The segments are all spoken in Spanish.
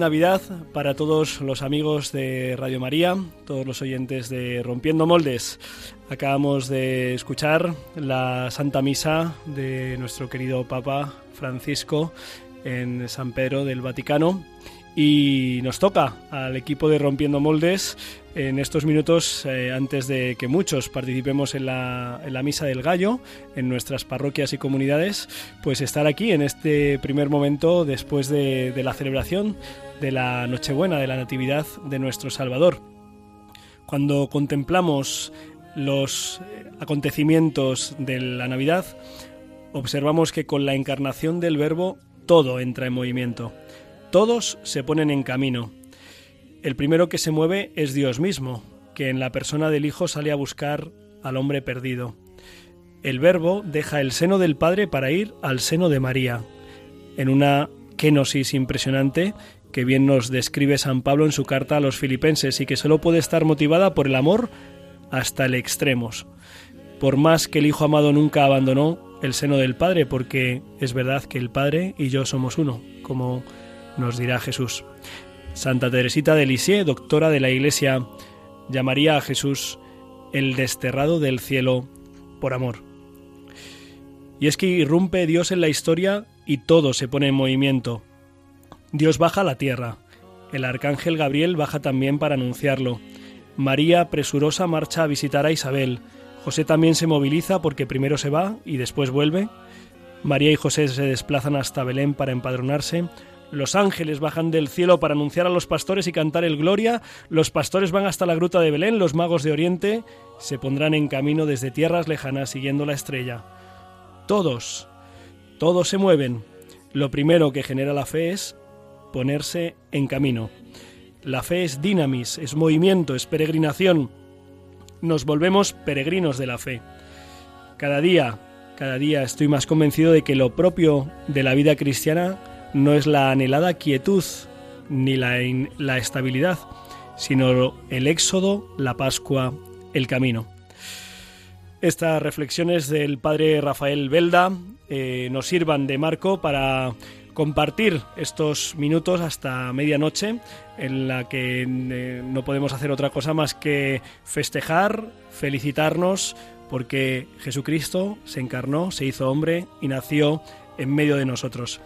Navidad para todos los amigos de Radio María, todos los oyentes de Rompiendo Moldes. Acabamos de escuchar la Santa Misa de nuestro querido Papa Francisco en San Pedro del Vaticano y nos toca al equipo de Rompiendo Moldes en estos minutos, eh, antes de que muchos participemos en la, Misa del Gallo, en nuestras parroquias y comunidades, pues estar aquí en este primer momento después de, de la celebración de la Nochebuena, de la Natividad de nuestro Salvador. Cuando contemplamos los acontecimientos de la Navidad, observamos que con la encarnación del Verbo todo entra en movimiento. Todos se ponen en camino. El primero que se mueve es Dios mismo, que en la persona del Hijo sale a buscar al hombre perdido. El Verbo deja el seno del Padre para ir al seno de María, en una kenosis impresionante que bien nos describe San Pablo en su carta a los filipenses y que solo puede estar motivada por el amor hasta el extremos. Por más que el Hijo amado nunca abandonó el seno del Padre, porque es verdad que el Padre y yo somos uno, como nos dirá Jesús. Santa Teresita de Lisieux, doctora de la Iglesia, llamaría a Jesús el desterrado del cielo por amor. Y es que irrumpe Dios en la historia y todo se pone en movimiento. Dios baja a la tierra. El arcángel Gabriel baja también para anunciarlo. María, presurosa, marcha a visitar a Isabel. José también se moviliza porque primero se va y después vuelve. María y José se desplazan hasta Belén para empadronarse. Los ángeles bajan del cielo para anunciar a los pastores y cantar el Gloria, los pastores van hasta la gruta de Belén, los magos de Oriente se pondrán en camino desde tierras lejanas siguiendo la estrella. Todos, todos se mueven. Lo primero que genera la fe es ponerse en camino. La fe es dinamis, es movimiento, es peregrinación. Nos volvemos peregrinos de la fe. Cada día, cada día estoy más convencido de que lo propio de la vida cristiana no es la anhelada quietud ni la, la estabilidad, sino el éxodo, la Pascua, el camino. Estas reflexiones del padre Rafael Belda eh, nos sirvan de marco para compartir estos minutos hasta medianoche en la que eh, no podemos hacer otra cosa más que festejar, felicitarnos porque Jesucristo se encarnó, se hizo hombre y nació en medio de nosotros.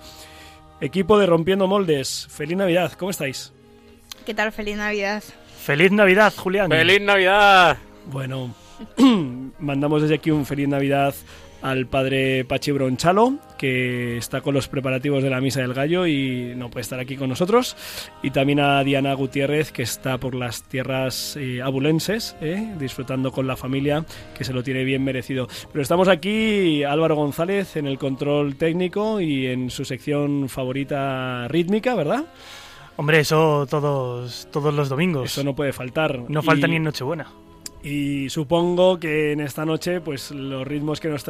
Equipo de Rompiendo Moldes, feliz Navidad, ¿cómo estáis? ¿Qué tal? Feliz Navidad. Feliz Navidad, Julián. Feliz Navidad. Bueno, mandamos desde aquí un feliz Navidad al padre Pachi Bronchalo, que está con los preparativos de la Misa del Gallo y no puede estar aquí con nosotros. Y también a Diana Gutiérrez, que está por las tierras eh, abulenses, eh, disfrutando con la familia, que se lo tiene bien merecido. Pero estamos aquí, Álvaro González, en el control técnico y en su sección favorita rítmica, ¿verdad? Hombre, eso todos, todos los domingos. Eso no puede faltar. No falta Y- ni en Nochebuena. Y supongo que en esta noche, pues los ritmos que nos,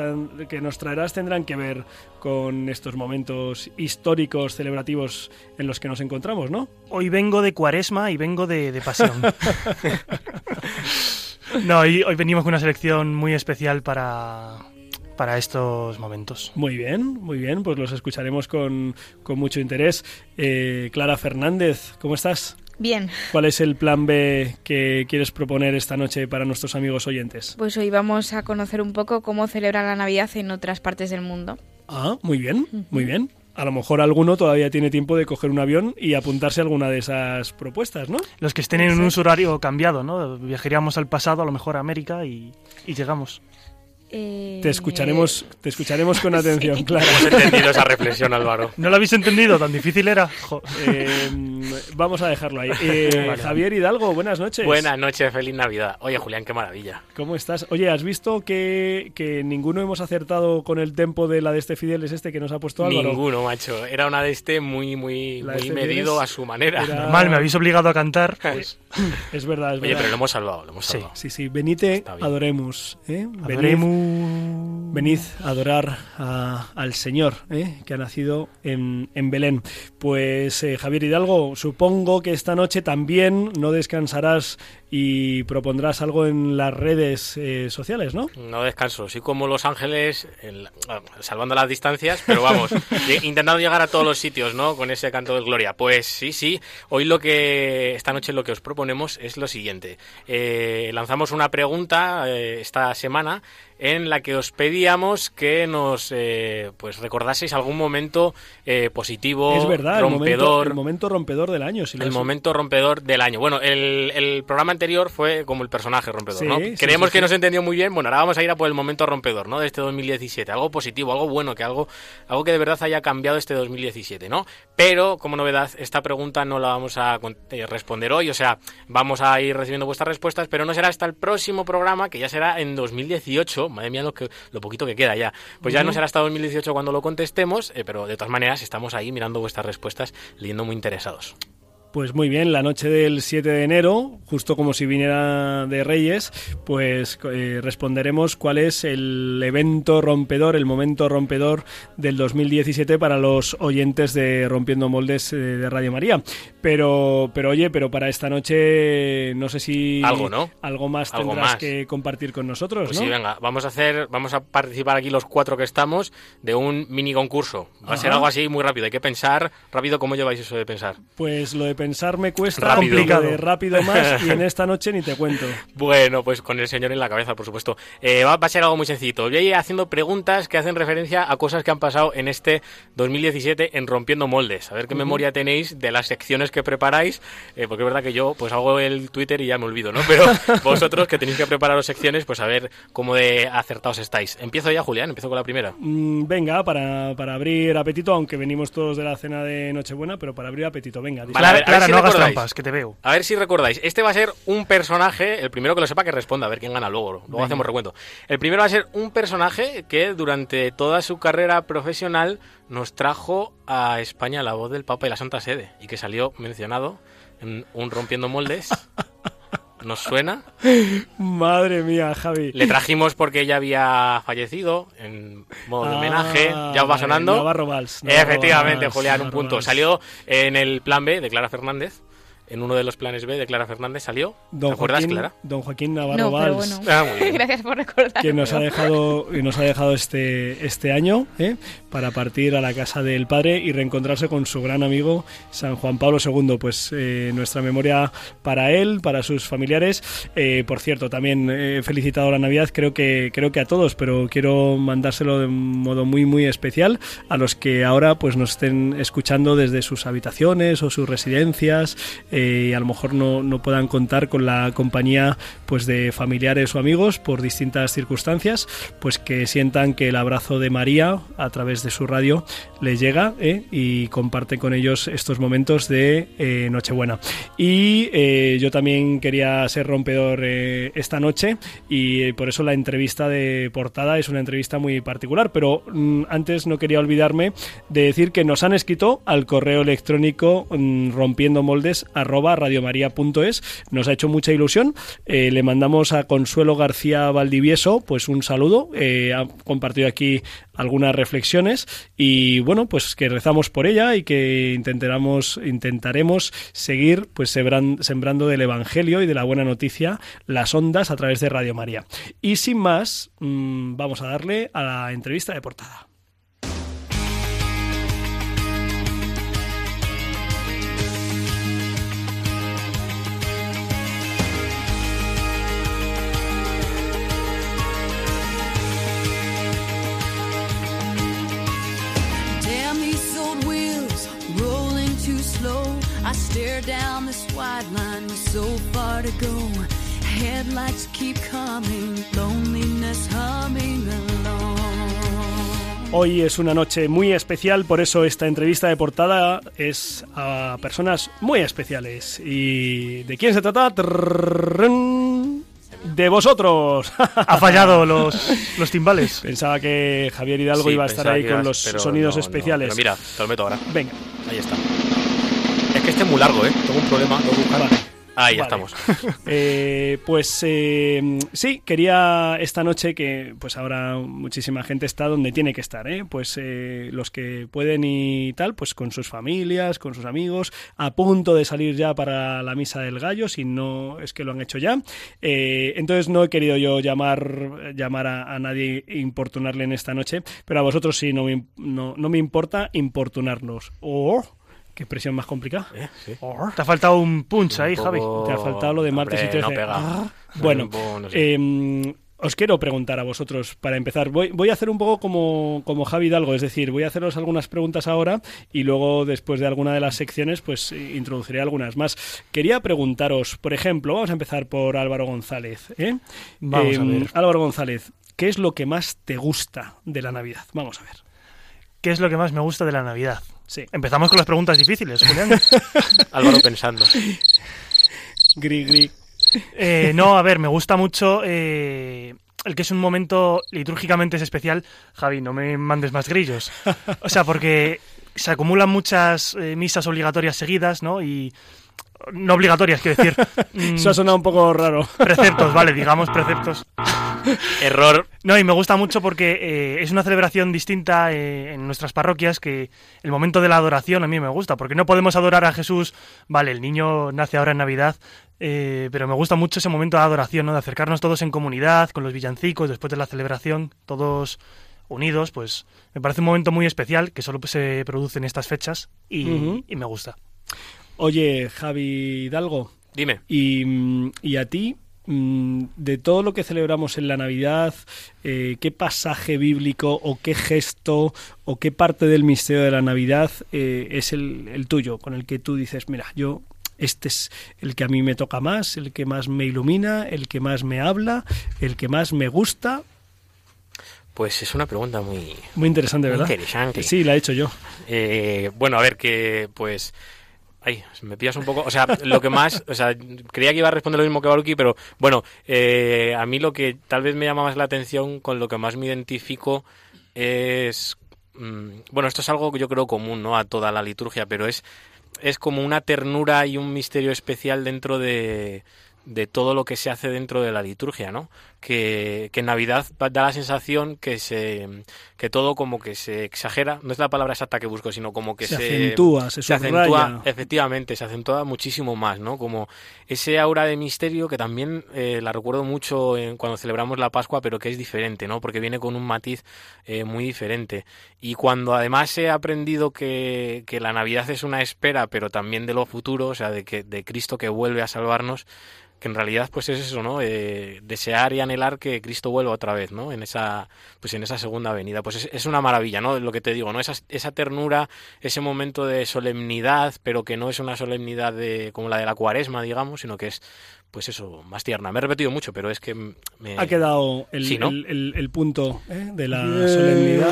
que nos traerás tendrán que ver con estos momentos históricos, celebrativos en los que nos encontramos, ¿no? Hoy vengo de cuaresma y vengo de, de pasión. no, hoy, hoy venimos con una selección muy especial para, para estos momentos. Muy bien, muy bien, pues los escucharemos con, con mucho interés. Eh, Clara Fernández, ¿cómo estás? Bien. ¿Cuál es el plan B que quieres proponer esta noche para nuestros amigos oyentes? Pues hoy vamos a conocer un poco cómo celebran la Navidad en otras partes del mundo. Ah, muy bien, muy bien. A lo mejor alguno todavía tiene tiempo de coger un avión y apuntarse a alguna de esas propuestas, ¿no? Los que estén en un horario cambiado, ¿no? Viajaríamos al pasado, a lo mejor a América y, y llegamos. Eh, Te escucharemos, te escucharemos con atención, claro. Hemos entendido esa reflexión, Álvaro. ¿No lo habéis entendido? ¿Tan difícil era? Jo. Eh, vamos a dejarlo ahí. Eh, Javier Hidalgo, buenas noches. Buenas noches, feliz Navidad. Oye, Julián, qué maravilla. ¿Cómo estás? Oye, ¿has visto que, que ninguno hemos acertado con el tempo de la de este Fidel es este que nos ha puesto Álvaro? Ninguno, macho. Era una de este muy, muy, La muy este medido a su manera. era- Mal, me habéis obligado a cantar. Pues, Es verdad, es Oye, verdad. pero lo hemos salvado, lo hemos Sí. salvado. Sí, sí, venite, Está bien. adoremos. ¿eh? Venid- adoremos... Venid a adorar al Señor, ¿eh? que ha nacido en, en Belén. Pues eh, Javier Hidalgo, supongo que esta noche también no descansarás y propondrás algo en las redes eh, sociales, ¿no? No descanso, soy como Los Ángeles, el- salvando las distancias, pero vamos, intentando llegar a todos los sitios, ¿no? Con ese canto de gloria. Pues sí, sí, hoy lo que, esta noche lo que os proponemos es lo siguiente. Eh, lanzamos una pregunta eh, esta semana en la que os pedíamos que nos, eh, pues recordaseis algún momento eh, positivo, es verdad, el momento, rompedor, el momento rompedor del año. Si el momento rompedor del año. Bueno, el, el programa anterior fue como el personaje rompedor, Sí, ¿no? sí, Creemos sí, que no se entendió muy bien. Bueno, ahora vamos a ir a por el momento rompedor, ¿no? De este 2017. Algo positivo, algo bueno, que algo, algo que de verdad haya cambiado este 2017, ¿no? Pero, como novedad, esta pregunta no la vamos a eh, responder hoy. O sea, vamos a ir recibiendo vuestras respuestas, pero no será hasta el próximo programa, que ya será en 2018. Madre mía, lo, que, lo poquito que queda ya. Pues ya no será hasta 2018 cuando lo contestemos, eh, pero de todas maneras estamos ahí mirando vuestras respuestas, leyendo muy interesados. Pues muy bien, la noche del 7 de enero, justo como si viniera de Reyes, pues eh, responderemos cuál es el evento rompedor, el momento rompedor del 2017 para los oyentes de Rompiendo Moldes eh, de Radio María. Pero, pero oye, pero para esta noche no sé si Algo, ¿no? algo más Algo tendrás más. que compartir con nosotros, Pues ¿no? sí, venga, vamos a hacer, vamos a participar aquí los cuatro que estamos de un mini concurso. Va a ser algo así muy rápido. Hay que pensar rápido cómo lleváis eso de pensar. Pues lo de pensar me cuesta, Rápido. de rápido más y en esta noche ni te cuento. Bueno, pues con el señor en la cabeza, por supuesto. Eh, va, va a ser algo muy sencillito. Voy a ir haciendo preguntas que hacen referencia a cosas que han pasado en este 2017 en Rompiendo Moldes. A ver qué memoria tenéis de las secciones que preparáis, eh, porque es verdad que yo pues hago el Twitter y ya me olvido, ¿no? Pero vosotros que tenéis que prepararos secciones, pues a ver cómo de acertados estáis. Empiezo ya, Julián, empiezo con la primera. Mm, venga, para, para abrir apetito, aunque venimos todos de la cena de Nochebuena, pero para abrir apetito, venga. Vale, a ver, Clara, si no hagas trampas, que te veo. A ver si recordáis. Este va a ser un personaje, el primero que lo sepa que responda, a ver quién gana luego. Luego hacemos recuento. El primero va a ser un personaje que durante toda su carrera profesional nos trajo a España la voz del Papa y la Santa Sede y que salió mencionado en un Rompiendo Moldes. ¿Nos suena? Madre mía, Javi. Le trajimos porque ella había fallecido en modo de Ah, homenaje. ¿Ya os va sonando? Navarro Valls, Navarro Efectivamente, Julián, un punto. Salió en el plan B de Clara Fernández. En uno de los planes B de Clara Fernández salió. Don ¿Te acuerdas, Joaquín, Clara? Don Joaquín Navarro No, Valls, bueno. Ah, muy bien. Gracias por recordar. que nos ha dejado, que nos ha dejado este, este año ¿eh? para partir a la casa del padre y reencontrarse con su gran amigo San Juan Pablo II. Pues eh, nuestra memoria para él, para sus familiares. Eh, por cierto, también he felicitado la Navidad, creo que, creo que a todos, pero quiero mandárselo de un modo muy, muy especial a los que ahora pues nos estén escuchando desde sus habitaciones o sus residencias eh, y a lo mejor no, no puedan contar con la compañía pues de familiares o amigos por distintas circunstancias, pues que sientan que el abrazo de María a través de su radio les llega ¿eh? y comparte con ellos estos momentos de eh, Nochebuena. Y eh, yo también quería ser rompedor eh, esta noche y por eso la entrevista de portada es una entrevista muy particular, pero mm, antes no quería olvidarme de decir que nos han escrito al correo electrónico mm, rompiendo moldes arroba radiomaria.es. Nos ha hecho mucha ilusión. Eh, le mandamos a Consuelo García Valdivieso pues un saludo. Eh, ha compartido aquí algunas reflexiones y bueno, pues que rezamos por ella y que intentaremos, intentaremos seguir pues sembrando del Evangelio y de la buena noticia las ondas a través de Radio María. Y sin más, mm, vamos a darle a la entrevista de portada. Hoy es una noche muy especial, por eso esta entrevista de portada es a personas muy especiales. ¿Y de quién se trata? De vosotros. Ha fallado los, timbales. Pensaba que Javier Hidalgo iba a estar ahí con los sonidos especiales. mira, te lo meto ahora. Venga. Ahí está. Es que este es muy largo, ¿eh? Tengo un problema. Tengo que. Ahí estamos. Eh, pues eh, sí, quería esta noche que pues ahora muchísima gente está donde tiene que estar, ¿eh? Pues eh, los que pueden y tal, pues con sus familias, con sus amigos, a punto de salir ya para la misa del gallo, si no es que lo han hecho ya. entonces no he querido yo llamar, llamar a, nadie e importunarle en esta noche, pero a vosotros sí no me, no, no me importa importunarnos. Oh, Qué presión más complicada. Eh, Te ha faltado un punch ahí, Javi. Te ha faltado lo de martes y 13. Ah. Bueno, em, os quiero preguntar a vosotros para empezar. Voy, voy a hacer un poco como, como Javi Hidalgo, es decir, voy a haceros algunas preguntas ahora y luego, después de alguna de las secciones, pues introduciré algunas más. Quería preguntaros, por ejemplo, vamos a empezar por Álvaro González. ¿eh? Vamos a Em, ver. Álvaro González, ¿qué es lo que más te gusta de la Navidad? Vamos a ver. ¿Qué es lo que más me gusta de la Navidad? Sí. Empezamos con las preguntas difíciles, Julián. Álvaro pensando. Gri, gri. Eh, no, a ver, me gusta mucho eh, el que es un momento litúrgicamente es especial. Javi, no me mandes más grillos. O sea, porque se acumulan muchas eh, misas obligatorias seguidas, ¿no? Y no obligatorias, quiero decir. mm, Eso ha sonado un poco raro. preceptos, vale, digamos preceptos. Error. No, y me gusta mucho porque eh, es una celebración distinta eh, en nuestras parroquias que el momento de la adoración a mí me gusta, porque no podemos adorar a Jesús, vale, el niño nace ahora en Navidad, eh, pero me gusta mucho ese momento de adoración, ¿no? De acercarnos todos en comunidad, con los villancicos, después de la celebración, todos unidos, pues me parece un momento muy especial que solo se produce en estas fechas y, me gusta. Oye, Javi Hidalgo, Dime. y, y a ti, de todo lo que celebramos en la Navidad, eh, ¿qué pasaje bíblico o qué gesto o qué parte del misterio de la Navidad eh, es el, el tuyo, con el que tú dices, mira, yo... Este es el que a mí me toca más, el que más me ilumina, el que más me habla, el que más me gusta. Pues es una pregunta muy, Muy interesante, muy ¿verdad? interesante. Sí, la he hecho yo. Eh, bueno, a ver, que pues... Ay, me pillas un poco. O sea, lo que más. O sea, creía que iba a responder lo mismo que Baruki, pero bueno, eh, a mí lo que tal vez me llama más la atención, con lo que más me identifico, es. mm, Bueno, esto es algo que yo creo común, ¿no? A toda la liturgia, pero es, es como una ternura y un misterio especial dentro de, de todo lo que se hace dentro de la liturgia, ¿no? Que, que en Navidad da la sensación que se que todo como que se exagera, no es la palabra exacta que busco, sino como que se, se, acentúa, se, se acentúa, efectivamente, se acentúa muchísimo más, ¿no? Como ese aura de misterio que también eh, la recuerdo mucho en, cuando celebramos la Pascua, pero que es diferente, ¿no? Porque viene con un matiz eh, muy diferente. Y cuando además he aprendido que, que la Navidad es una espera, pero también de lo futuro, o sea, de que de Cristo que vuelve a salvarnos, que en realidad pues es eso, ¿no? Eh, desear y anhelar que Cristo vuelva otra vez, ¿no? En esa, pues en esa segunda venida. Pues es, es una maravilla, ¿no? Lo que te digo, ¿no? Esa, esa ternura, ese momento de solemnidad, pero que no es una solemnidad de, como la de la cuaresma, digamos, sino que es, pues eso, más tierna. Me he repetido mucho, pero es que me... Ha quedado el, Sí, ¿no? el- el- el punto ¿eh? de la solemnidad,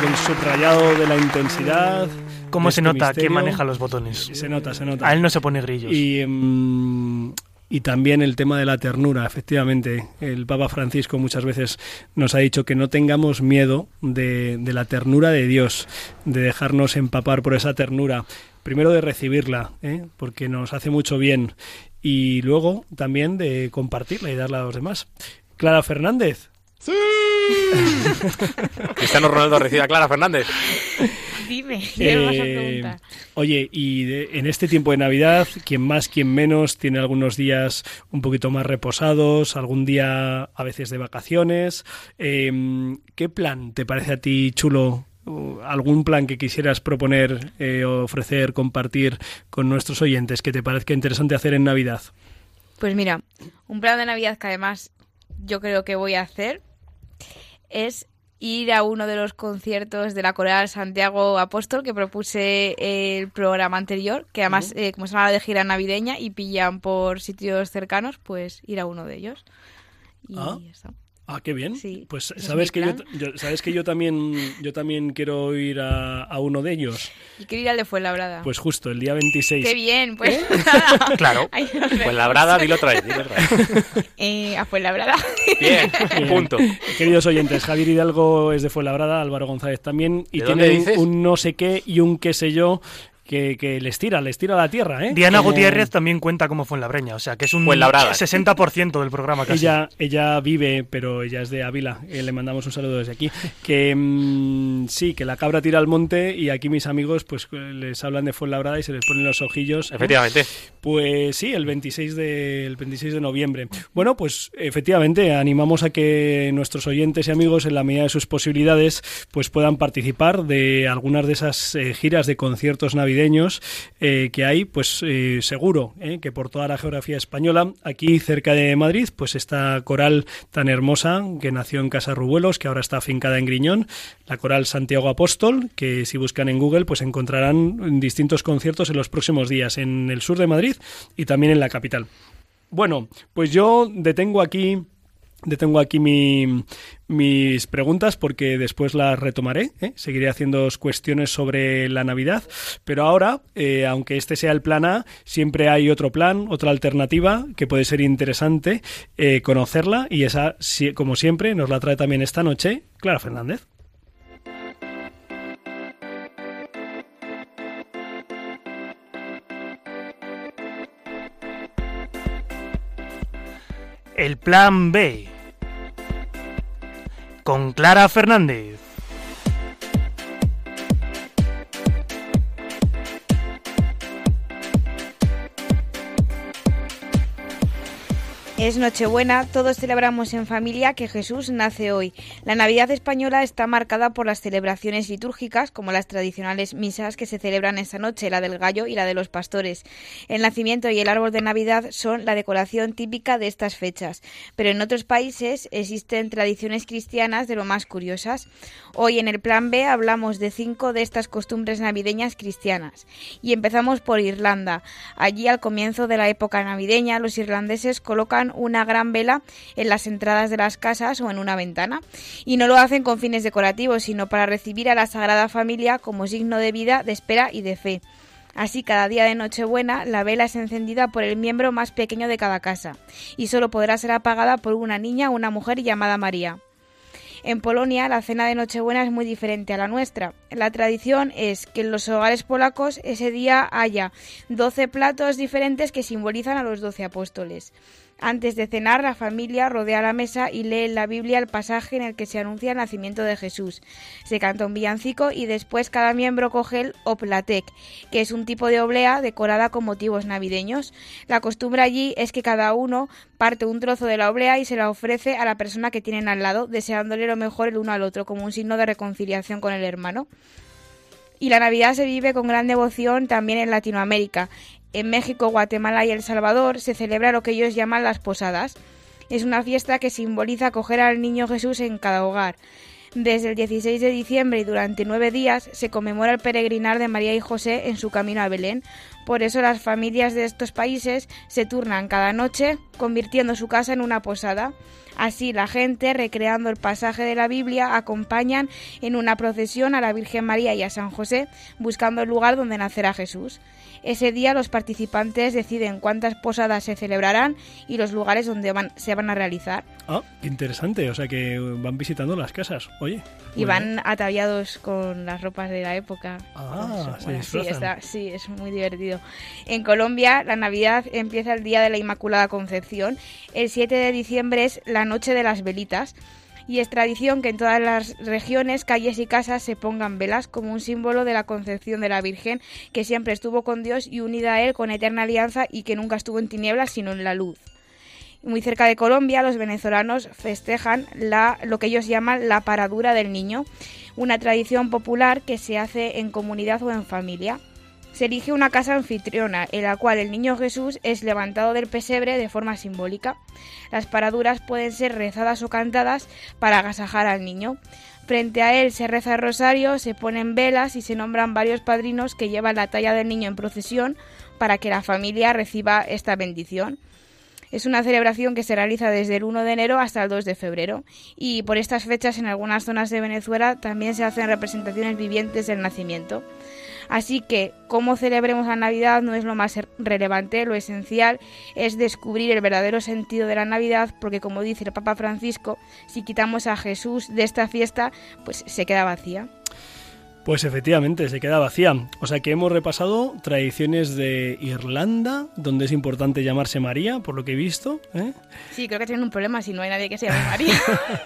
del subrayado de la intensidad. ¿Cómo se este nota misterio. quién maneja los botones? Se nota, se nota. A él no se pone grillos. Y, mm, y también el tema de la ternura, efectivamente. El Papa Francisco muchas veces nos ha dicho que no tengamos miedo de, de la ternura de Dios, de dejarnos empapar por esa ternura. primero de recibirla, ¿eh? porque nos hace mucho bien, y luego también de compartirla y darla a los demás. Clara Fernández. ¡Sí! Cristiano Ronaldo recibe a Clara Fernández. Dime, ¿qué vas a Eh, preguntar? oye, y de- en este tiempo de Navidad, quien más, quien menos, tiene algunos días un poquito más reposados, algún día a veces de vacaciones. Eh, ¿Qué plan te parece a ti chulo? ¿Algún plan que quisieras proponer, eh, ofrecer, compartir con nuestros oyentes que te parezca interesante hacer en Navidad? Pues mira, un plan de Navidad que además yo creo que voy a hacer es ir a uno de los conciertos de la Coral Santiago Apóstol que propuse el programa anterior, que además, eh, como se llama de gira navideña y pillan por sitios cercanos, pues ir a uno de ellos. Y Ah. ya está. Ah, qué bien. Sí, pues sabes que yo, sabes que yo también yo también quiero ir a, a uno de ellos. Y quiero ir al de Fuenlabrada. Pues justo el día 26. Qué bien, pues. Claro. Ahí nos vemos. Pues labrada, dilo otra vez. Dilo otra vez. Eh, a Fuenlabrada. Bien, Bien. punto. Queridos oyentes, Javier Hidalgo es de Fuenlabrada, Álvaro González también, y ¿De tiene un no sé qué y un qué sé yo que, que les tira, les tira a la tierra, ¿eh? Diana Como Gutiérrez también cuenta como Fuenlabreña, o sea que es un Fuenlabrada. 60% del programa casi. Ella, ella vive, pero ella es de Ávila. eh, le mandamos un saludo desde aquí. Que mm, sí, que la cabra tira al monte y aquí mis amigos pues les hablan de Fuenlabrada y se les ponen los ojillos. ¿eh? Efectivamente. Pues sí, el 26 de, el 26 de noviembre. Bueno, pues efectivamente animamos a que nuestros oyentes y amigos, en la medida de sus posibilidades, pues puedan participar de algunas de esas eh, giras de conciertos navideños eh, que hay, pues eh, seguro eh, que por toda la geografía española, aquí cerca de Madrid, pues esta coral tan hermosa que nació en Casa Rubuelos, que ahora está afincada en Griñón, la coral Santiago Apóstol, que si buscan en Google, pues encontrarán distintos conciertos en los próximos días en el sur de Madrid y también en la capital. Bueno, pues yo detengo aquí detengo aquí mi- mis preguntas porque después las retomaré. ¿eh? Seguiré haciendo cuestiones sobre la Navidad. Pero ahora, eh, aunque este sea el plan A, siempre hay otro plan, otra alternativa que puede ser interesante eh, conocerla. Y esa, como siempre, nos la trae también esta noche Clara Fernández. El plan B. Con Clara Fernández. Es Nochebuena, todos celebramos en familia que Jesús nace hoy. La Navidad española está marcada por las celebraciones litúrgicas, como las tradicionales misas que se celebran esta noche, la del gallo y la de los pastores. El nacimiento y el árbol de Navidad son la decoración típica de estas fechas, pero en otros países existen tradiciones cristianas de lo más curiosas. Hoy en el Plan B hablamos de cinco de estas costumbres navideñas cristianas. Y empezamos por Irlanda. Allí al comienzo de la época navideña los irlandeses colocan una gran vela en las entradas de las casas o en una ventana. Y no lo hacen con fines decorativos, sino para recibir a la Sagrada Familia como signo de vida, de espera y de fe. Así, cada día de Nochebuena, la vela es encendida por el miembro más pequeño de cada casa, y solo podrá ser apagada por una niña o una mujer llamada María. En Polonia, la cena de Nochebuena es muy diferente a la nuestra. La tradición es que en los hogares polacos ese día haya 12 platos diferentes que simbolizan a los 12 apóstoles. Antes de cenar, la familia rodea la mesa y lee en la Biblia el pasaje en el que se anuncia el nacimiento de Jesús. Se canta un villancico y después cada miembro coge el oplatek, que es un tipo de oblea decorada con motivos navideños. La costumbre allí es que cada uno parte un trozo de la oblea y se la ofrece a la persona que tienen al lado, deseándole lo mejor el uno al otro, como un signo de reconciliación con el hermano. Y la Navidad se vive con gran devoción también en Latinoamérica. En México, Guatemala y El Salvador se celebra lo que ellos llaman las posadas. Es una fiesta que simboliza acoger al niño Jesús en cada hogar. Desde el 16 de diciembre y durante nueve días se conmemora el peregrinar de María y José en su camino a Belén. Por eso las familias de estos países se turnan cada noche convirtiendo su casa en una posada. Así la gente, recreando el pasaje de la Biblia, acompañan en una procesión a la Virgen María y a San José, buscando el lugar donde nacerá Jesús. Ese día los participantes deciden cuántas posadas se celebrarán y los lugares donde van, se van a realizar. Ah, interesante. O sea que van visitando las casas. Oye. Y van ataviados con las ropas de la época. Ah, Bueno, se sí, disfrazan. está- sí, es muy divertido. En Colombia, la Navidad empieza el día de la Inmaculada Concepción. El 7 de diciembre es la Noche de las Velitas. Y es tradición que en todas las regiones, calles y casas se pongan velas como un símbolo de la concepción de la Virgen, que siempre estuvo con Dios y unida a Él con eterna alianza y que nunca estuvo en tinieblas sino en la luz. Muy cerca de Colombia, los venezolanos festejan la, lo que ellos llaman la paradura del niño, una tradición popular que se hace en comunidad o en familia. Se elige una casa anfitriona, en la cual el niño Jesús es levantado del pesebre de forma simbólica. Las paraduras pueden ser rezadas o cantadas para agasajar al niño. Frente a él se reza el rosario, se ponen velas y se nombran varios padrinos que llevan la talla del niño en procesión para que la familia reciba esta bendición. Es una celebración que se realiza desde el 1 de enero hasta el 2 de febrero y por estas fechas en algunas zonas de Venezuela también se hacen representaciones vivientes del nacimiento. Así que cómo celebremos la Navidad no es lo más relevante, lo esencial es descubrir el verdadero sentido de la Navidad porque como dice el Papa Francisco, si quitamos a Jesús de esta fiesta, pues se queda vacía. Pues efectivamente, se queda vacía. O sea que hemos repasado tradiciones de Irlanda, donde es importante llamarse María, por lo que he visto. ¿eh? Sí, creo que tienen un problema si no hay nadie que se llame María.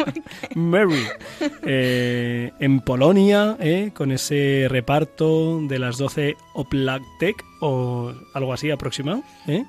Mary. Eh, en Polonia, ¿eh? con ese reparto de las 12 Oplatek algo así aproximado. ¿eh?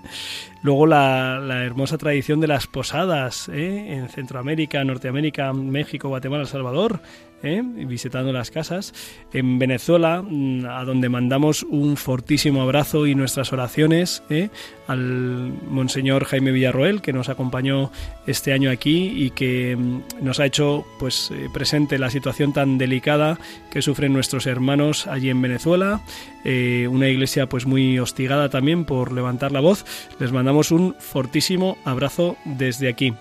Luego la, hermosa tradición de las posadas ¿eh? en Centroamérica, Norteamérica, México, Guatemala, El Salvador. ¿eh? visitando las casas. En Venezuela, mm, a donde mandamos un fortísimo abrazo y nuestras oraciones ¿eh? al Monseñor Jaime Villarroel, que nos acompañó este año aquí y que mm, nos ha hecho pues presente la situación tan delicada que sufren nuestros hermanos allí en Venezuela. Una iglesia pues muy hostigada también por levantar la voz. Les mandamos un fortísimo abrazo desde aquí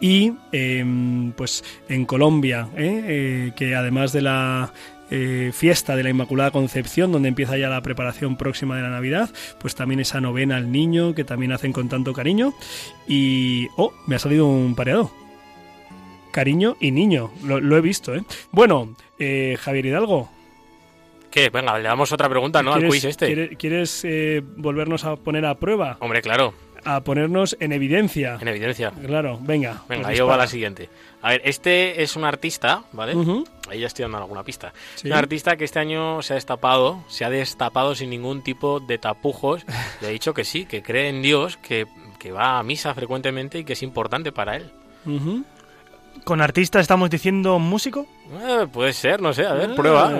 y eh, pues en Colombia, ¿eh? Eh, que además de la eh, fiesta de la Inmaculada Concepción, donde empieza ya la preparación próxima de la Navidad, pues también esa novena al niño, que también hacen con tanto cariño. Y... ¡Oh! Me ha salido un pareado. Cariño y niño, lo, he visto. Bueno, Javier Hidalgo. ¿Qué? Venga, le damos otra pregunta, ¿no? Al ¿quieres- quiz este. ¿Quieres, quieres, eh, volvernos a poner a prueba? Hombre, claro, A ponernos en evidencia. en evidencia. Claro, venga. Venga, pues ahí va la siguiente. A ver, este es un artista, ¿vale? Ujú. Ahí ya estoy dando alguna pista. Sí. Un artista que este año se ha destapado, se ha destapado sin ningún tipo de tapujos y ha dicho que sí, que cree en Dios, que, que va a misa frecuentemente y que es importante para él. ¿Con artista estamos diciendo músico? Eh, puede ser, no sé, a ver, prueba.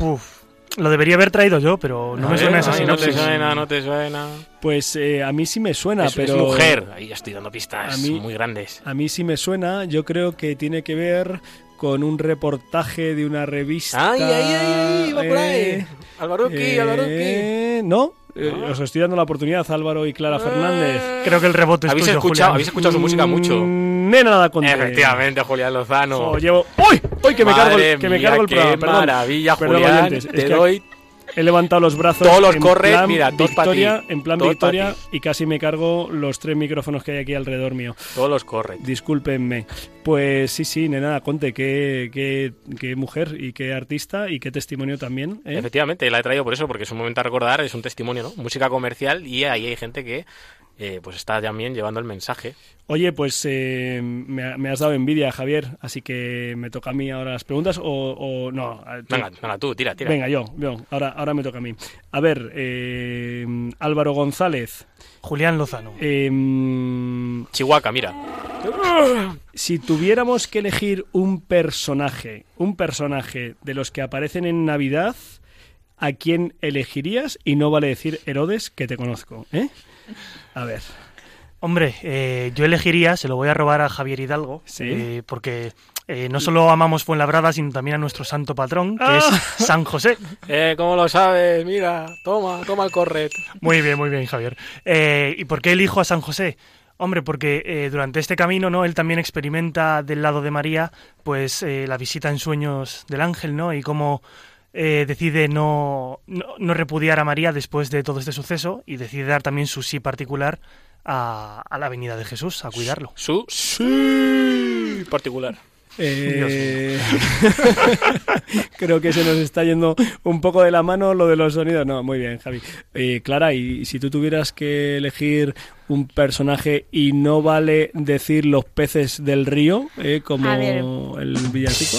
Eh, Puf, lo debería haber traído yo, pero no A me ver, suena esa ay, no te suena, no te suena. pues eh, a mí sí me suena, es, es pero mujer, ahí ya estoy dando pistas a mí- muy grandes. a mí sí me suena. Yo creo que tiene que ver con un reportaje de una revista. Ay, ay, ay, ay, va por ahí. eh, Alvaruki, eh, Alvaruki. No, eh, os estoy dando la oportunidad, Álvaro y Clara Fernández. Creo que el rebote es ¿Habéis tuyo, escuchado, Julián. habéis escuchado su música mucho? Mm, Nena nada con Efectivamente, Julián Lozano. Oh, llevo... ¡Uy! ¡Uy! Que me cargo el, Madre que me cargo el programa. Perdón. maravilla, Perdón, Julián. oyentes, es te que doy He levantado los brazos. Todos los en corres, plan mira, victoria, ti, en plan victoria y casi me cargo los tres micrófonos que hay aquí alrededor mío. todos los correctos. Discúlpenme. Pues sí, sí, nena, conte qué, qué, qué mujer y qué artista y qué testimonio también. ¿eh? Efectivamente, la he traído por eso, porque es un momento a recordar, es un testimonio, ¿no? Música comercial y ahí hay gente que eh, pues está también llevando el mensaje. Oye, pues eh, me, ha- me has dado envidia, Javier, así que me toca a mí ahora las preguntas o, o no. a- tú- Venga, venga, tú, tira, tira. Venga, yo, yo, ahora, ahora me toca a mí. A ver, eh, Álvaro González. Julián Lozano. eh, Chihuahua, mira. si tuviéramos que elegir un personaje, un personaje de los que aparecen en Navidad, ¿a quién elegirías? Y no vale decir Herodes, que te conozco, ¿eh? A ver. Hombre, eh, yo elegiría, se lo voy a robar a Javier Hidalgo, Sí. eh, porque eh, no solo amamos Fuenlabrada, sino también a nuestro santo patrón, que Ah. es San José. Eh, ¿cómo lo sabes? Mira, toma, toma el corret. Muy bien, muy bien, Javier. ¿Y por qué elijo a San José? Hombre, porque eh, durante este camino, ¿no? Él también experimenta del lado de María, pues eh, la visita en sueños del ángel, ¿no? Y cómo eh, decide no, no, no repudiar a María después de todo este suceso y decide dar también su sí particular a, a la venida de Jesús, a cuidarlo. Su sí particular. Eh, Creo que se nos está yendo un poco de la mano lo de los sonidos. No, muy bien, Javi. Eh, Clara, y si tú tuvieras que elegir un personaje y no vale decir los peces del río, eh, como el villancico.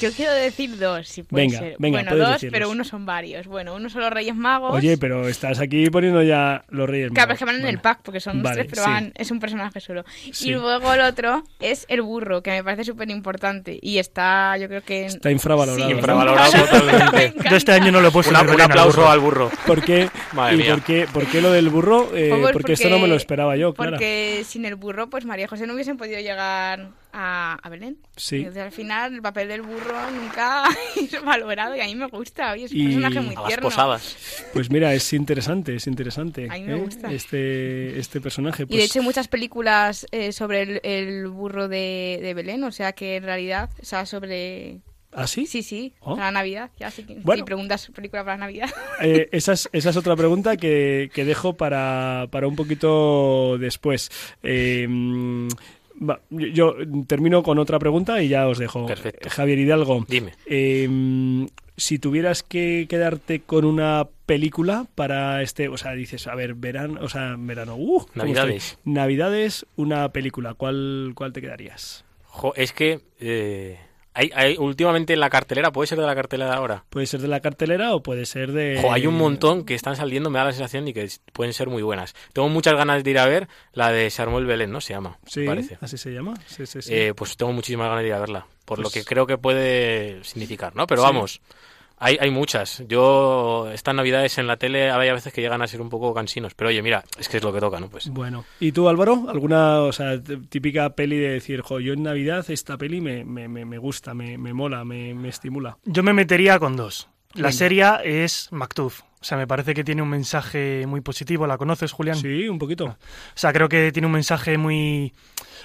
Yo quiero decir dos, si puede Venga, ser. venga, bueno, dos, decirlos. pero uno son varios. Bueno, uno son los Reyes Magos. Oye, pero estás aquí poniendo ya los Reyes Claro, Magos. es que van en el pack, porque son Vale, tres, pero sí. van- es un personaje solo. Sí. Y luego el otro es el burro, que me parece súper importante. Y está, yo creo que... Está infravalorado. Sí. Infravalorado Me totalmente. Yo este año no lo he puesto Una- un al aplauso burro. al burro. ¿Por qué? Madre ¿Y mía. por qué, por qué lo del burro? Eh, Pues porque, esto no me lo esperaba yo, claro. Porque sin el burro, pues María José no hubiesen podido llegar a, a Belén. Sí. Entonces, al final, el papel del burro nunca es valorado y a mí me gusta. Oye, es un Y- personaje muy A las tierno. posadas. Pues mira, es interesante, es interesante. A mí me ¿eh? gusta. Este, este personaje. Y de Pues, hecho hay muchas películas eh, sobre el, el burro de, de Belén, o sea que en realidad, o sea, sobre... ¿Ah, sí? Sí, sí, Oh. para Navidad, ya Bueno. si preguntas película para Navidad. Eh, esa, es, esa es otra pregunta que, que dejo para, para un poquito después. Eh, va, yo, yo termino con otra pregunta y ya os dejo. Perfecto. Javier Hidalgo, Dime. eh, si tuvieras que quedarte con una película para este, o sea, dices, a ver, verano, o sea, verano, uh, ¿cómo Navidades. Navidades, una película, ¿cuál, cuál te quedarías? Jo, es que eh, hay, hay últimamente en la cartelera, puede ser de la cartelera de ahora. Puede ser de la cartelera o puede ser de... Jo, hay un montón que están saliendo, me da la sensación y que pueden ser muy buenas. Tengo muchas ganas de ir a ver la de Samuel Belén, ¿no? Se llama, Sí, me parece. así se llama. Sí, sí, sí. Eh, pues tengo muchísimas ganas de ir a verla, por lo Pues- que creo que puede significar, ¿no? Pero Sí. vamos, hay, hay muchas. Yo, estas navidades en la tele, hay a veces que llegan a ser un poco cansinos, pero oye, mira, es que es lo que toca, ¿no? Pues Bueno, ¿y tú Álvaro? ¿Alguna, o sea, t- típica peli de decir, jo, yo en Navidad esta peli me, me, me, me gusta, me, me mola, me, me estimula? Yo me metería con dos. La serie es Mactuf. O sea, me parece que tiene un mensaje muy positivo. ¿La conoces, Julián? Sí, un poquito. O sea, creo que tiene un mensaje muy,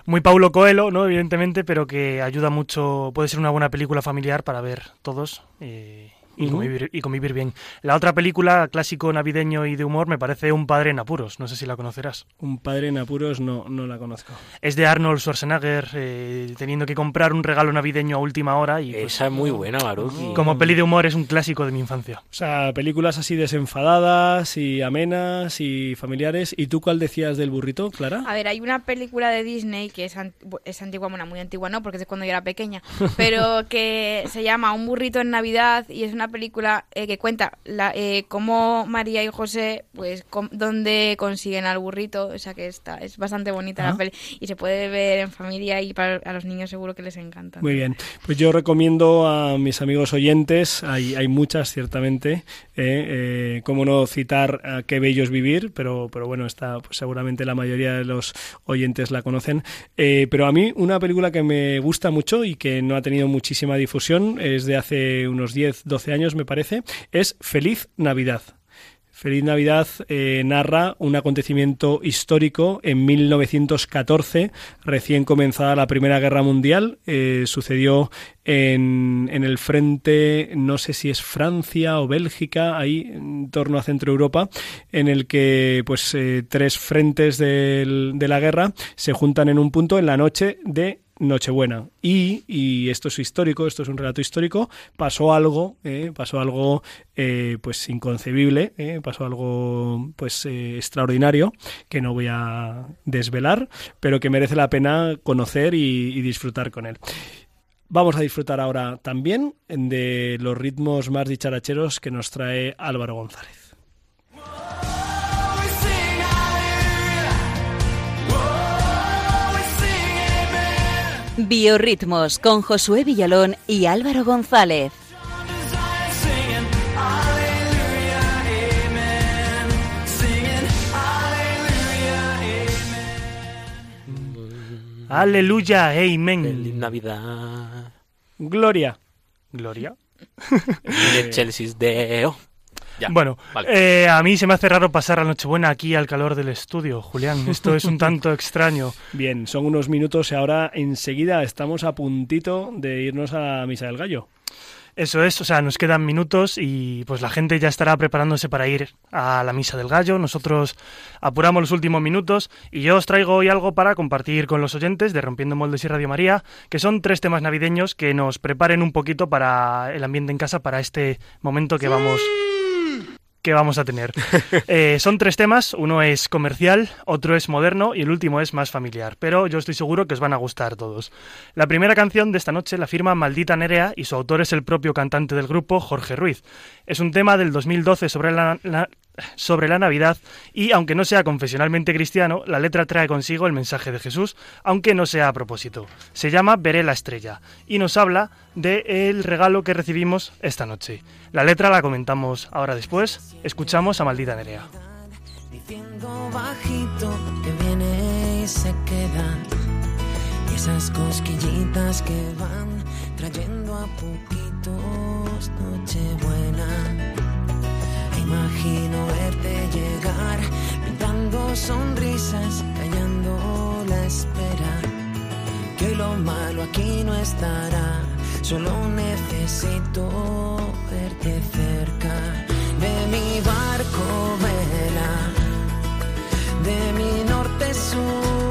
muy Paulo Coelho, ¿no? Evidentemente, pero que ayuda mucho. Puede ser una buena película familiar para ver todos eh, y, convivir, y convivir bien. La otra película, clásico navideño y de humor, me parece Un padre en apuros. No sé si la conocerás. Un padre en apuros no, no la conozco. Es de Arnold Schwarzenegger eh, teniendo que comprar un regalo navideño a última hora y pues, esa es muy buena, Maruki. como peli de humor es un clásico de mi infancia. O sea, películas así desenfadadas y amenas y familiares. ¿Y tú cuál decías del burrito, Clara? A ver, hay una película de Disney que es, ant- es antigua, bueno, muy antigua no, porque es de cuando yo era pequeña, pero que se llama Un burrito en Navidad y es una película eh, que cuenta la, eh, cómo María y José, pues, com- dónde consiguen al burrito, o sea que está, es bastante bonita Ah. la peli y se puede ver en familia y para a los niños seguro que les encanta. Muy bien, pues yo recomiendo a mis amigos oyentes, hay, hay muchas ciertamente, eh, eh, cómo no citar a Qué bello es vivir, pero, pero bueno, está, pues seguramente la mayoría de los oyentes la conocen. Eh, pero a mí una película que me gusta mucho y que no ha tenido muchísima difusión, es de hace unos 10, 12 años me parece, es Feliz Navidad. Feliz Navidad eh, narra un acontecimiento histórico en 1914, recién comenzada la Primera Guerra Mundial. Eh, sucedió en, en el frente, no sé si es Francia o Bélgica, ahí en torno a Centro Europa, en el que pues eh, tres frentes de la guerra se juntan en un punto en la noche de Nochebuena. Y, y esto es histórico, esto es un relato histórico, pasó algo, eh, pasó algo eh, pues inconcebible, eh, pasó algo pues eh, extraordinario que no voy a desvelar, pero que merece la pena conocer y disfrutar con él. Vamos a disfrutar ahora también de los ritmos más dicharacheros que nos trae Álvaro González. Biorritmos con Josué Villalón y Álvaro González. Aleluya, amén. Feliz Navidad. Gloria. Gloria. De Chelsea's Deo. Ya. Bueno, Vale. eh, a mí se me hace raro pasar la Nochebuena aquí al calor del estudio, Julián. Esto es un tanto extraño. Bien, son unos minutos y ahora enseguida estamos a puntito de irnos a Misa del Gallo. Eso es, o sea, nos quedan minutos y pues la gente ya estará preparándose para ir a la misa del gallo. Nosotros apuramos los últimos minutos y yo os traigo hoy algo para compartir con los oyentes de Rompiendo Moldes y Radio María, que son tres temas navideños que nos preparen un poquito para el ambiente en casa para este momento que vamos que vamos a tener. Eh, son tres temas, uno es comercial, otro es moderno y el último es más familiar, pero yo estoy seguro que os van a gustar todos. La primera canción de esta noche la firma Maldita Nerea y su autor es el propio cantante del grupo, Jorge Ruiz. Es un tema del 2012 sobre la, la- sobre la Navidad y aunque no sea confesionalmente cristiano, la letra trae consigo el mensaje de Jesús, aunque no sea a propósito. Se llama Veré la estrella y nos habla del regalo que recibimos esta noche. La letra la comentamos ahora después. Escuchamos a Maldita Nerea. diciendo bajito que viene y se queda. Y esas cosquillitas que van trayendo a poquitos Nochebuena. Imagino verte llegar, pintando sonrisas, callando la espera. Que hoy lo malo aquí no estará, solo necesito verte cerca. De mi barco vela de mi norte sur.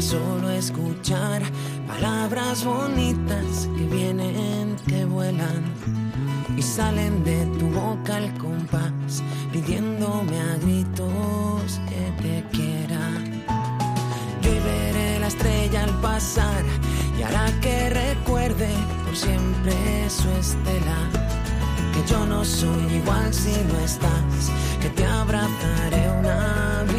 Solo escuchar palabras bonitas que vienen, que vuelan y salen de tu boca al compás, pidiéndome a gritos que te quiera. Yo veré la estrella al pasar y hará que recuerde por siempre su estela. Que yo no soy igual si no estás, que te abrazaré una vida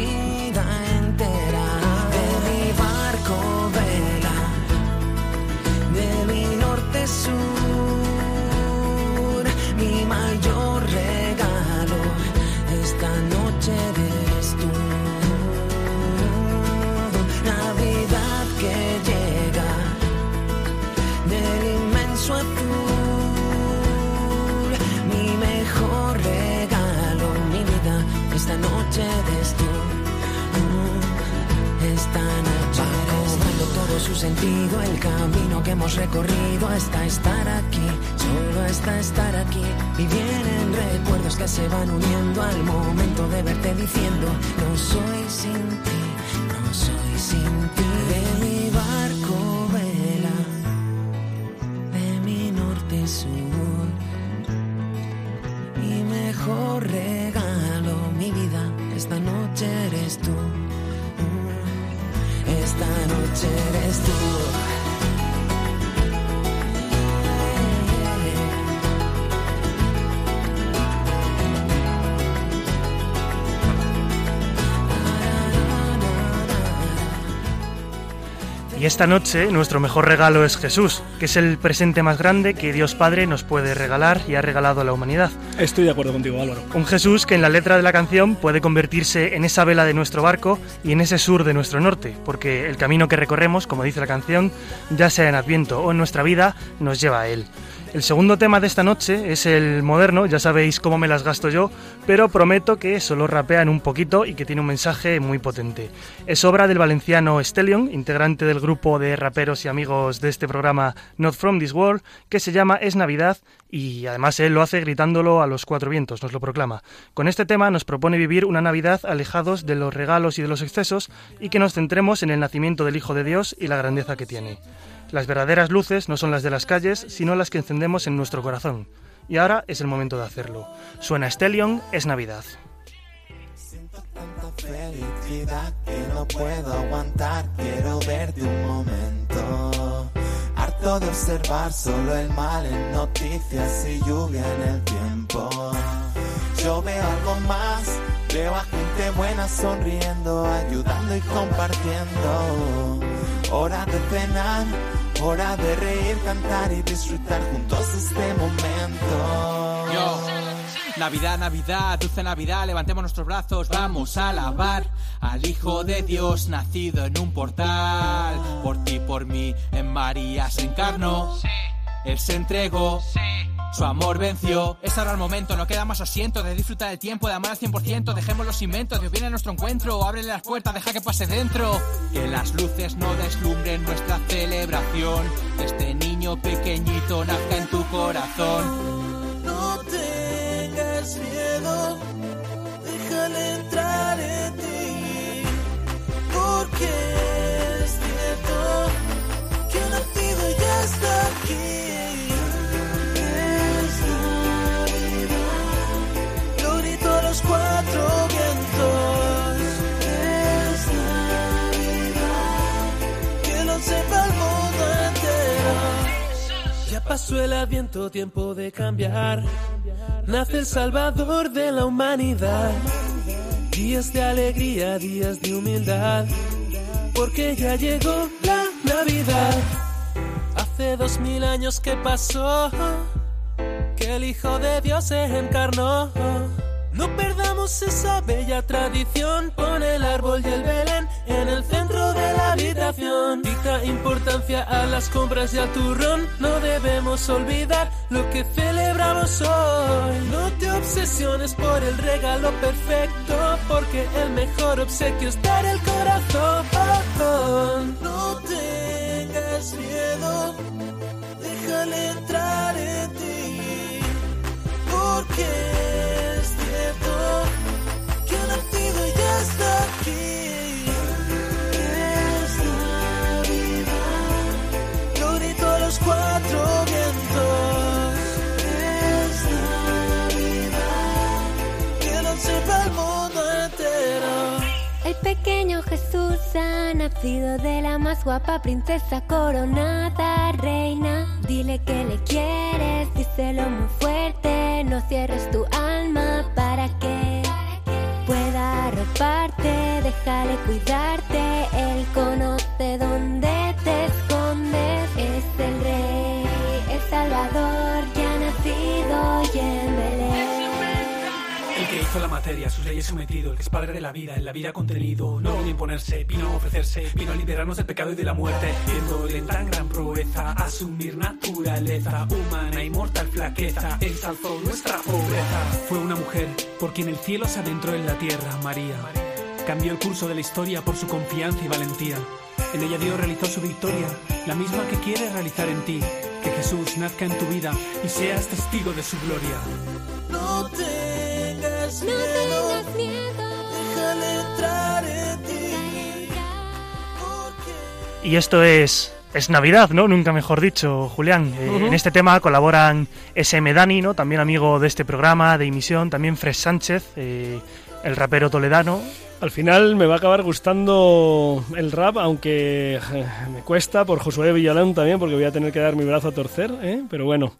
su sentido, el camino que hemos recorrido hasta estar aquí, solo hasta estar aquí. Y vienen recuerdos que se van uniendo al momento de verte diciendo, no soy sin ti, no soy sin ti. De mi barco vela, de mi norte sur. Mi mejor tú. Y esta noche nuestro mejor regalo es Jesús, que es el presente más grande que Dios Padre nos puede regalar y ha regalado a la humanidad. Estoy de acuerdo contigo, Álvaro. Un Jesús que en la letra de la canción puede convertirse en esa vela de nuestro barco y en ese sur de nuestro norte, porque el camino que recorremos, como dice la canción, ya sea en Adviento o en nuestra vida, nos lleva a él. El segundo tema de esta noche es el moderno, ya sabéis cómo me las gasto yo, pero prometo que solo rapean un poquito y que tiene un mensaje muy potente. Es obra del valenciano Stellion, integrante del grupo de raperos y amigos de este programa Not From This World, que se llama Es Navidad y además él lo hace gritándolo a los cuatro vientos, nos lo proclama. Con este tema nos propone vivir una Navidad alejados de los regalos y de los excesos y que nos centremos en el nacimiento del Hijo de Dios y la grandeza que tiene. Las verdaderas luces no son las de las calles, sino las que encendemos en nuestro corazón. Y ahora es el momento de hacerlo. Suena Stellion, es Navidad. tanta felicidad que no puedo aguantar. Quiero verte un momento. Harto de observar solo el mal en noticias y lluvia en el tiempo. Yo veo algo más. Veo a gente buena sonriendo, ayudando y compartiendo. Hora de cenar, hora de reír, cantar y disfrutar juntos este momento. Navidad, Navidad, dulce Navidad, levantemos nuestros brazos, vamos a alabar al Hijo de Dios nacido en un portal. Por ti, por mí, en María se encarnó. Él se entregó. Su amor venció. Es ahora el momento, no queda más asiento de disfrutar el tiempo, de amar al 100%. Dejemos los inventos, Dios viene a nuestro encuentro. Ábrele las puertas, deja que pase dentro. Que las luces no deslumbren nuestra celebración. Este niño pequeñito nazca en tu corazón. No tengas miedo, déjale entrar en ti. Porque es cierto que nacido ya está aquí. Pasó el adviento, tiempo de cambiar. Nace el salvador de la humanidad. Días de alegría, días de humildad. Porque ya llegó la Navidad. Hace dos mil años que pasó. Que el Hijo de Dios se encarnó. No perdamos esa bella tradición. Pon el árbol y el Belén en el centro de la habitación. Dicta importancia a las compras y al turrón. No debemos olvidar lo que celebramos hoy. No te obsesiones por el regalo perfecto. Porque el mejor obsequio es dar el corazón. No tengas miedo. Déjale entrar en ti. Porque pequeño Jesús ha nacido de la más guapa princesa coronada reina. Dile que le quieres, díselo muy fuerte. No cierres tu alma para que arroparte. Déjale cuidarte. Él conoce dónde materia, sus leyes sometido, el que es padre de la vida, en la vida contenido, no vino a imponerse, vino a ofrecerse, vino a liberarnos del pecado y de la muerte, viéndole en tan gran proeza, asumir naturaleza humana y mortal flaqueza, ensalzó nuestra pobreza. Fue una mujer por quien el cielo se adentró en la tierra, María. Cambió el curso de la historia por su confianza y valentía. En ella Dios realizó su victoria, la misma que quiere realizar en ti. Que Jesús nazca en tu vida y seas testigo de su gloria. Tengas No miedo. tengas miedo. Déjale entrar en ti. Y esto es, es Navidad, ¿no? Nunca mejor dicho, Julián. Eh, Ujú. En este tema colaboran SM Dani, ¿no? También amigo de este programa, de emisión. También Fres Sánchez, eh, el rapero toledano. Al final me va a acabar gustando el rap, aunque eh, me cuesta por Josué Villalón también, porque voy a tener que dar mi brazo a torcer, ¿eh? pero bueno,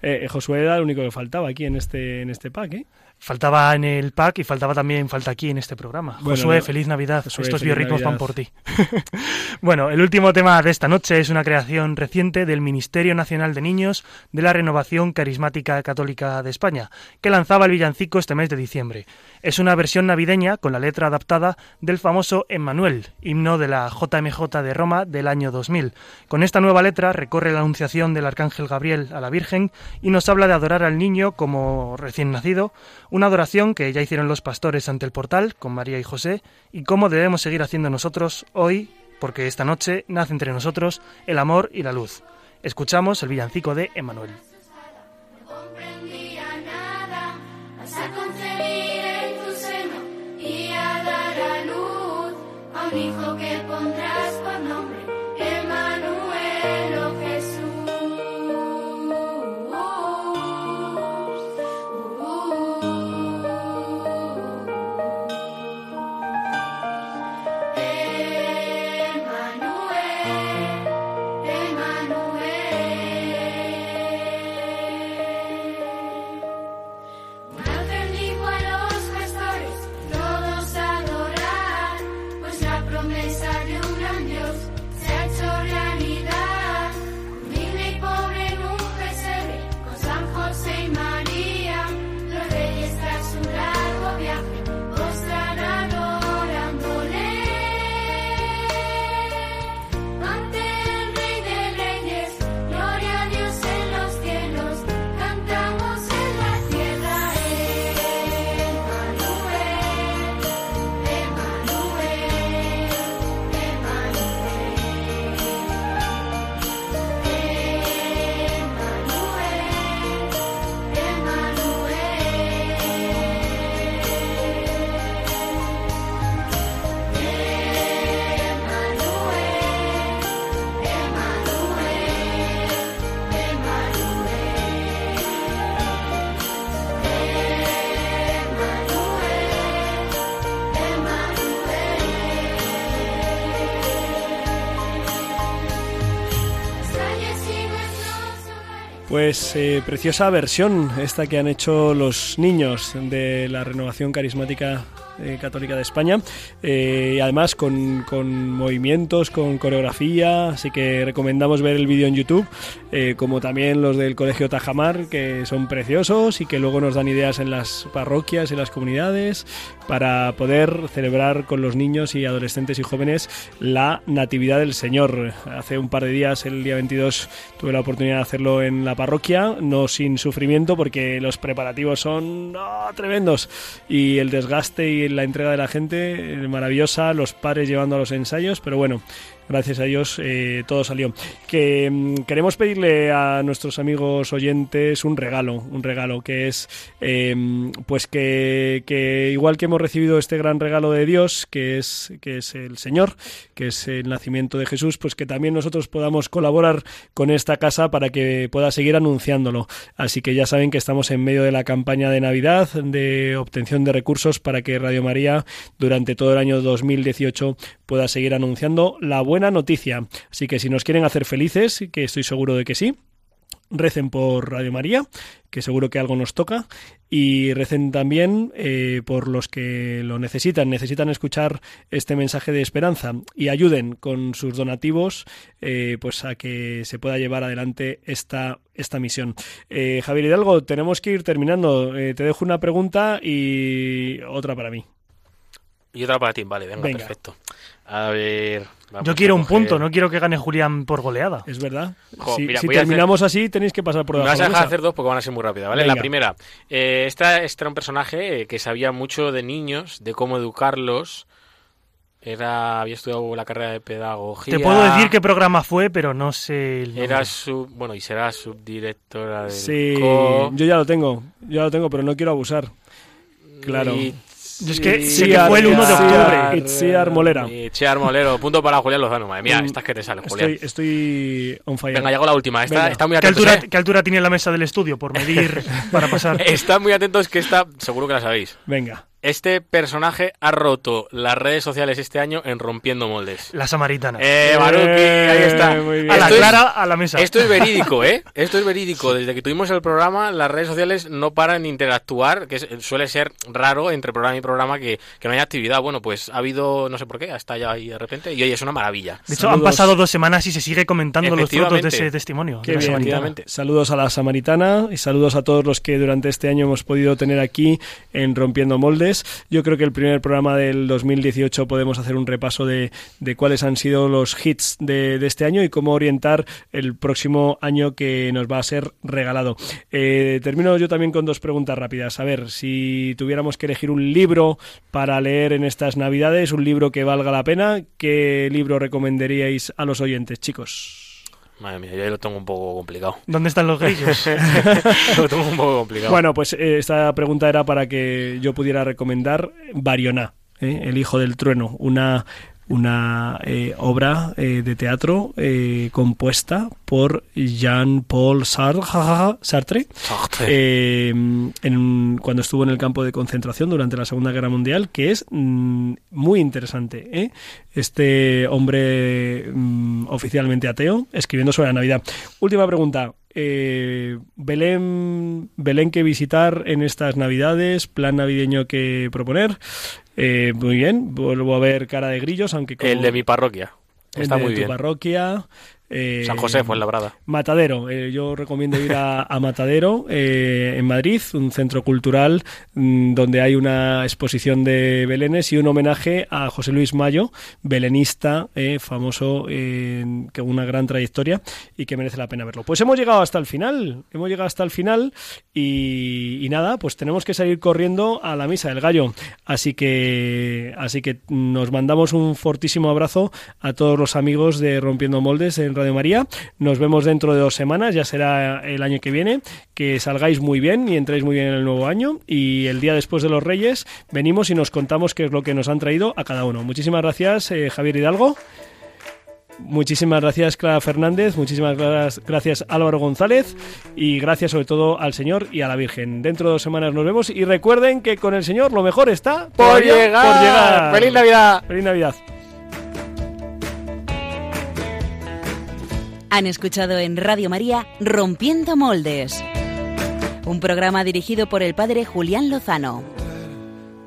eh, Josué era el único que faltaba aquí en este, en este pack. Faltaba en el pack y faltaba también, falta aquí en este programa. Bueno, Josué, no- feliz Navidad. Josué, Estos biorritmos van por ti. bueno, el último tema de esta noche es una creación reciente del Ministerio Nacional de Niños de la Renovación Carismática Católica de España, que lanzaba el villancico este mes de diciembre. Es una versión navideña con la letra adaptada del famoso Emmanuel, himno de la JMJ de Roma del año 2000. Con esta nueva letra recorre la anunciación del arcángel Gabriel a la Virgen y nos habla de adorar al niño como recién nacido, una adoración que ya hicieron los pastores ante el portal con María y José y cómo debemos seguir haciendo nosotros hoy, porque esta noche nace entre nosotros el amor y la luz. Escuchamos el villancico de Emmanuel. Hijo que Pues eh, preciosa versión esta que han hecho los niños de la renovación carismática eh, católica de España. Eh, y además con, con movimientos, con coreografía, así que recomendamos ver el vídeo en YouTube, eh, como también los del Colegio Tajamar, que son preciosos y que luego nos dan ideas en las parroquias, en las comunidades, para poder celebrar con los niños y adolescentes y jóvenes la Natividad del Señor. Hace un par de días, el día 22, tuve la oportunidad de hacerlo en la parroquia, no sin sufrimiento, porque los preparativos son no, tremendos. Y el desgaste y la entrega de la gente eh, maravillosa, los padres llevando a los ensayos, pero bueno, gracias a Dios eh, todo salió. Que mm, queremos pedirle a nuestros amigos oyentes un regalo, un regalo que es eh, pues que, que igual que hemos recibido este gran regalo de Dios, que es, que es el Señor, que es el nacimiento de Jesús, pues que también nosotros podamos colaborar con esta casa para que pueda seguir anunciándolo. Así que ya saben que estamos en medio de la campaña de Navidad de obtención de recursos para que Radio María durante todo el año 2018 pueda seguir anunciando la buena noticia. Así que si nos quieren hacer felices, que estoy seguro de que sí, recen por Radio María, que seguro que algo nos toca, y recen también eh, por los que lo necesitan, necesitan escuchar este mensaje de esperanza y ayuden con sus donativos eh, pues a que se pueda llevar adelante esta, esta misión. Eh, Javier Hidalgo, tenemos que ir terminando. Eh, te dejo una pregunta y otra para mí. Y otra para ti, vale, venga, Venga. perfecto. A ver. vamos Yo quiero a un coger- punto, no quiero que gane Julián por goleada. Es verdad. Jo, si mira, si voy a hacer- terminamos así, tenéis que pasar por Me vas a dejar hacer dos porque van a ser muy rápidas, ¿vale? Venga. La primera, eh, esta, este era un personaje eh, que sabía mucho de niños, de cómo educarlos. Era, había estudiado la carrera de pedagogía. Te puedo decir qué programa fue, pero no sé el. Era su, bueno, y será subdirectora del Sí, CO. yo ya lo tengo, yo ya lo tengo, pero no quiero abusar. Claro. Y- Yo es que y- sé que fue el 1 de octubre. Itziar Molera. Y Itziar Molero, punto para Julián Lozano. Madre mía, Mm, estas que te salen, Julián. Estoy, estoy on fire. Venga, llego a la última. Esta, Venga. está muy ¿Qué altura, ¿eh? ¿Qué altura tiene la mesa del estudio por medir para pasar? Estad muy atentos que esta, seguro que la sabéis. Venga. Este personaje ha roto las redes sociales este año en Rompiendo Moldes. La samaritana. Eh, Baruki, ahí está. a la es- clara, a la mesa. Esto es verídico, ¿eh? Esto es verídico. Desde que tuvimos el programa, las redes sociales no paran de interactuar, que es- suele ser raro entre programa y programa que, que no haya actividad. Bueno, pues ha habido, no sé por qué, ha estallado ahí de repente y hoy es una maravilla. De hecho, han pasado dos semanas y se sigue comentando los frutos de ese testimonio. Qué de bien. Saludos a la Samaritana y saludos a todos los que durante este año hemos podido tener aquí en Rompiendo Moldes. Yo creo que el primer programa del 2018 podemos hacer un repaso de, cuáles han sido los hits de, de este año y cómo orientar el próximo año que nos va a ser regalado. Eh, termino yo también con dos preguntas rápidas. A ver, si tuviéramos que elegir un libro para leer en estas Navidades, un libro que valga la pena, ¿qué libro recomendaríais a los oyentes, chicos? Madre mía, yo ahí lo tengo un poco complicado. ¿Dónde están los grillos? lo tengo un poco complicado. Bueno, pues eh, esta pregunta era para que yo pudiera recomendar Barioná, ¿eh? El Hijo del Trueno, una, una eh, obra eh, de teatro eh, compuesta por Jean-Paul Sartre, en- cuando estuvo en el campo de concentración durante la Segunda Guerra Mundial, que es mm, muy interesante. ¿eh? Este hombre mm, oficialmente ateo escribiendo sobre la Navidad. Última pregunta. Eh, Belén, Belén que visitar en estas Navidades, plan navideño que proponer. Eh, muy bien, vuelvo a ver cara de grillos, aunque como- el de mi parroquia. el Está de muy tu bien. parroquia. Eh, San José, Fuenlabrada. Matadero, eh, yo recomiendo ir a, a Matadero eh, en Madrid, un centro cultural mm, donde hay una exposición de belenes y un homenaje a José Luis Mayo, belenista eh, famoso, que una gran trayectoria y que merece la pena verlo. Pues hemos llegado hasta el final, hemos llegado hasta el final y, y nada, pues tenemos que salir corriendo a la misa del gallo. Así que, así que nos mandamos un fortísimo abrazo a todos los amigos de Rompiendo Moldes en Radio María. Nos vemos dentro de dos semanas, ya será el año que viene. Que salgáis muy bien y entréis muy bien en el nuevo año. Y el día después de los Reyes venimos y nos contamos qué es lo que nos han traído a cada uno. Muchísimas gracias, eh, Javier Hidalgo. Muchísimas gracias Clara Fernández, muchísimas gra- gracias Álvaro González y gracias sobre todo al Señor y a la Virgen. Dentro de dos semanas nos vemos y recuerden que con el Señor lo mejor está ¡Por todavía llegar! por llegar. ¡Feliz Navidad! ¡Feliz Navidad! Han escuchado en Radio María Rompiendo Moldes, un programa dirigido por el padre Julián Lozano.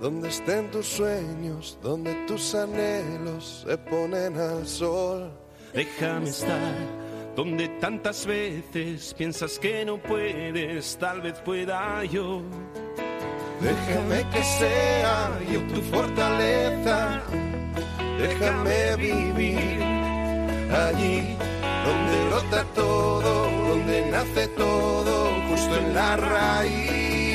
Donde estén tus sueños, donde tus anhelos se ponen al sol. Déjame estar donde tantas veces piensas que no puedes, tal vez pueda yo. Déjame que sea yo tu fortaleza, déjame vivir allí donde brota todo, donde nace todo, justo en la raíz.